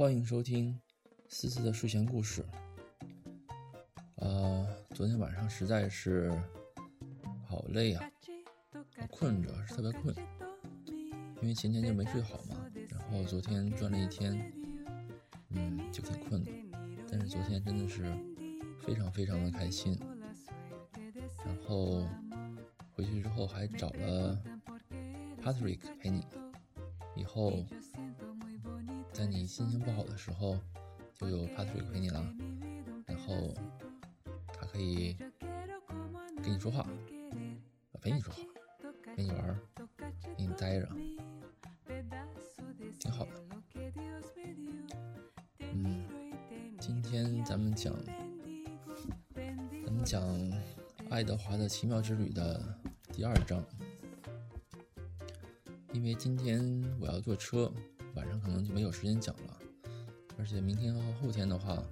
欢迎收听思思的睡前故事。呃，昨天晚上实在是好累啊，困着，是特别困，因为前天就没睡好嘛。然后昨天转了一天，嗯，就挺困的。但是昨天真的是非常非常的开心。然后回去之后还找了 Patrick 陪你，以后。在你心情不好的时候，就有 Patrick 陪你了，然后他可以跟你说话，陪你说话，陪你玩，陪你待着，挺好的。嗯，今天咱们讲，咱们讲爱德华的奇妙之旅的第二章，因为今天我要坐车。晚上可能就没有时间讲了，而且明天和后天的话，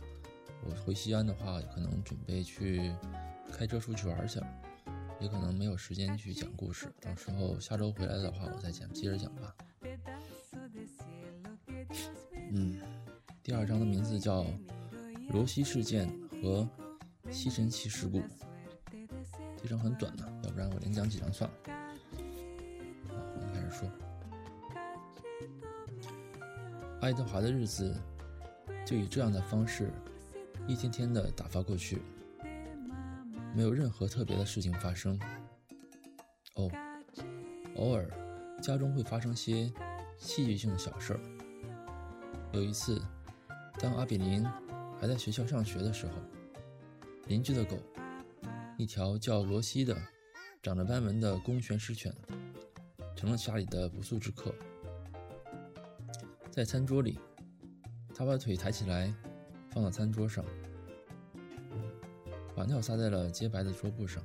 我回西安的话，可能准备去开车出去玩去了，也可能没有时间去讲故事。到时候下周回来的话，我再讲，接着讲吧。嗯，第二章的名字叫罗西事件和吸尘器事故，这章很短的，要不然我连讲几章算了。好，我们开始说。爱德华的日子就以这样的方式一天天的打发过去，没有任何特别的事情发生。哦，偶尔家中会发生些戏剧性的小事儿。有一次，当阿比林还在学校上学的时候，邻居的狗，一条叫罗西的、长着斑纹的公犬狮犬，成了家里的不速之客。在餐桌里，他把腿抬起来，放到餐桌上，把尿撒在了洁白的桌布上。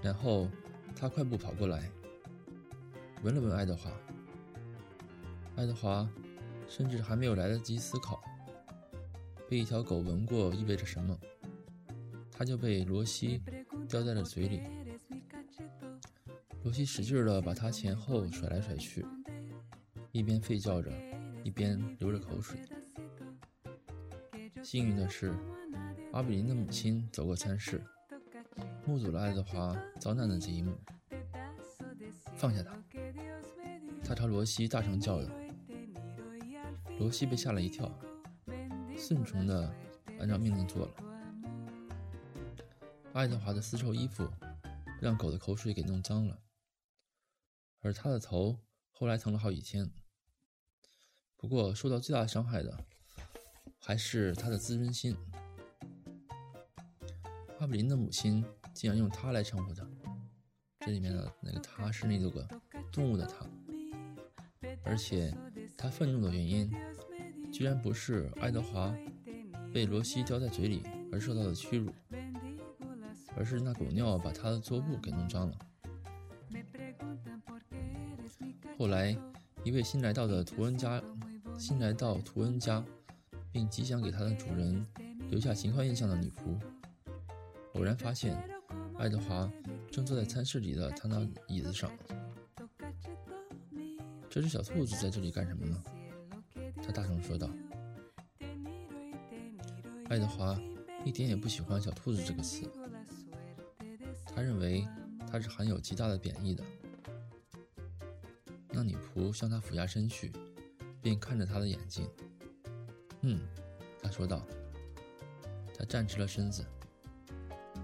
然后他快步跑过来，闻了闻爱德华。爱德华甚至还没有来得及思考，被一条狗闻过意味着什么，他就被罗西叼在了嘴里。罗西使劲地把他前后甩来甩去。一边吠叫着，一边流着口水。幸运的是，阿比林的母亲走过餐室，目睹了爱德华遭难的这一幕。放下他！他朝罗西大声叫着。罗西被吓了一跳，顺从的按照命令做了。爱德华的丝绸衣服让狗的口水给弄脏了，而他的头后来疼了好几天。不过，受到最大伤害的还是他的自尊心。阿比林的母亲竟然用他来称呼他，这里面的那个“他”是那个动物的“他”，而且他愤怒的原因居然不是爱德华被罗西叼在嘴里而受到的屈辱，而是那狗尿把他的桌布给弄脏了。后来，一位新来到的图恩家。新来到图恩家，并即将给他的主人留下情怀印象的女仆，偶然发现爱德华正坐在餐室里的他那椅子上。这只小兔子在这里干什么呢？他大声说道。爱德华一点也不喜欢“小兔子”这个词，他认为它是含有极大的贬义的。那女仆向他俯下身去。并看着他的眼睛，嗯，他说道。他站直了身子，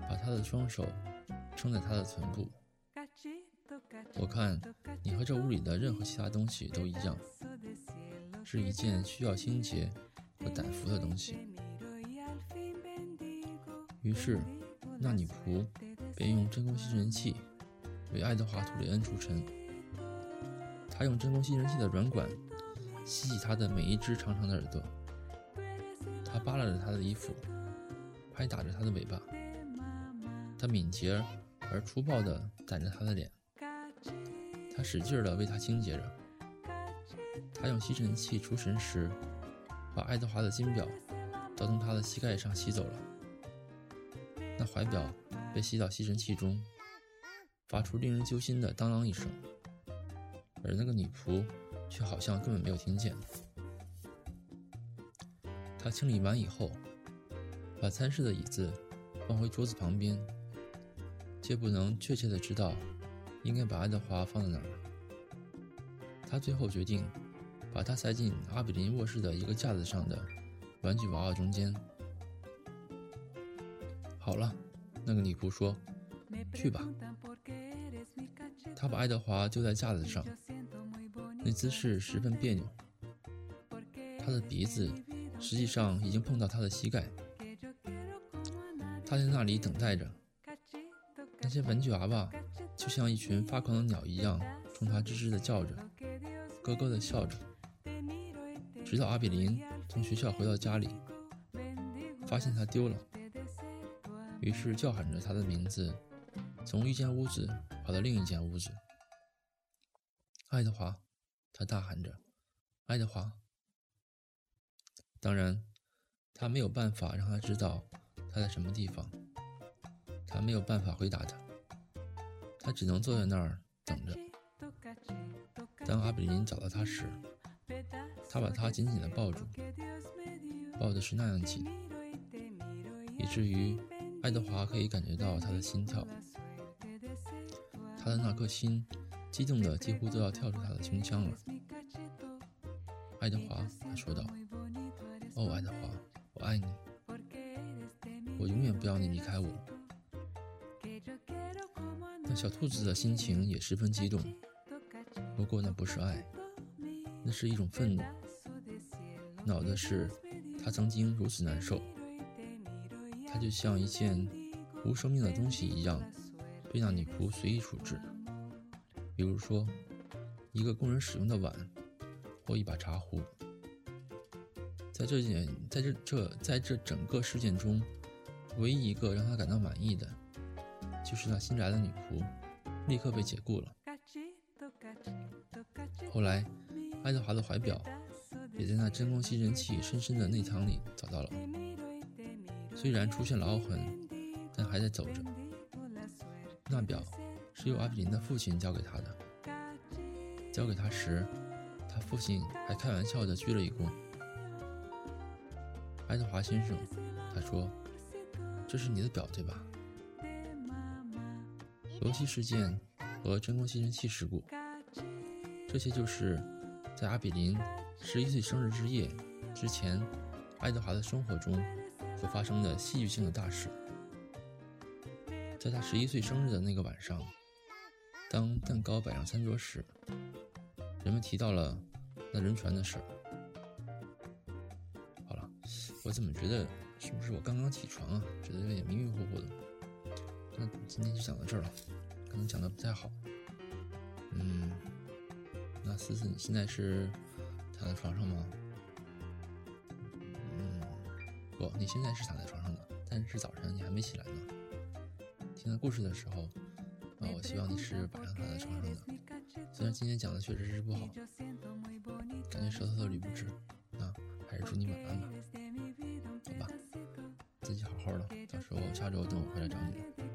把他的双手撑在他的臀部。我看你和这屋里的任何其他东西都一样，是一件需要清洁和掸服的东西。于是，那女仆便用真空吸尘器为爱德华图里恩除尘。他用真空吸尘器的软管。吸起他的每一只长长的耳朵，他扒拉着他的衣服，拍打着他的尾巴，他敏捷而粗暴地掸着他的脸，他使劲地为他清洁着。他用吸尘器除尘时，把爱德华的金表都从他的膝盖上吸走了。那怀表被吸到吸尘器中，发出令人揪心的当啷一声，而那个女仆。却好像根本没有听见。他清理完以后，把餐室的椅子放回桌子旁边，却不能确切的知道应该把爱德华放在哪儿。他最后决定把他塞进阿比林卧室的一个架子上的玩具娃娃中间。好了，那个女仆说：“去吧。”他把爱德华丢在架子上，那姿势十分别扭。他的鼻子实际上已经碰到他的膝盖。他在那里等待着，那些玩具娃娃就像一群发狂的鸟一样，冲他吱吱地叫着，咯咯地笑着，直到阿比林从学校回到家里，发现他丢了。于是叫喊着他的名字，从一间屋子跑到另一间屋子。爱德华，他大喊着：“爱德华！”当然，他没有办法让他知道他在什么地方。他没有办法回答他，他只能坐在那儿等着。当阿比林找到他时，他把他紧紧地抱住，抱的是那样紧，以至于。爱德华可以感觉到他的心跳，他的那颗心激动的几乎都要跳出他的胸腔了。爱德华，他说道：“哦，爱德华，我爱你，我永远不要你离开我。”那小兔子的心情也十分激动，不过那不是爱，那是一种愤怒。恼的是，他曾经如此难受。它就像一件无生命的东西一样，被那女仆随意处置。比如说，一个工人使用的碗，或一把茶壶。在这件，在这这在这整个事件中，唯一一个让他感到满意的，就是那新来的女仆立刻被解雇了。后来，爱德华的怀表也在那真空吸尘器深深的内舱里找到了。虽然出现了凹痕，但还在走着。那表是由阿比林的父亲交给他的。交给他时，他父亲还开玩笑地鞠了一躬。爱德华先生，他说：“这是你的表，对吧？”罗西事件和真空吸尘器事故，这些就是在阿比林十一岁生日之夜之前，爱德华的生活中。所发生的戏剧性的大事，在他十一岁生日的那个晚上，当蛋糕摆上餐桌时，人们提到了那轮船的事。好了，我怎么觉得是不是我刚刚起床啊？觉得有点迷迷糊糊的。那今天就讲到这儿了，可能讲的不太好。嗯，那思思，你现在是躺在床上吗？嗯不，你现在是躺在床上的，但是早晨你还没起来呢。听到故事的时候，我希望你是晚上躺在床上的。虽然今天讲的确实是不好，感觉舌头都捋不直，那还是祝你晚安吧，好吧？自己好好的，到时候下周等我回来找你。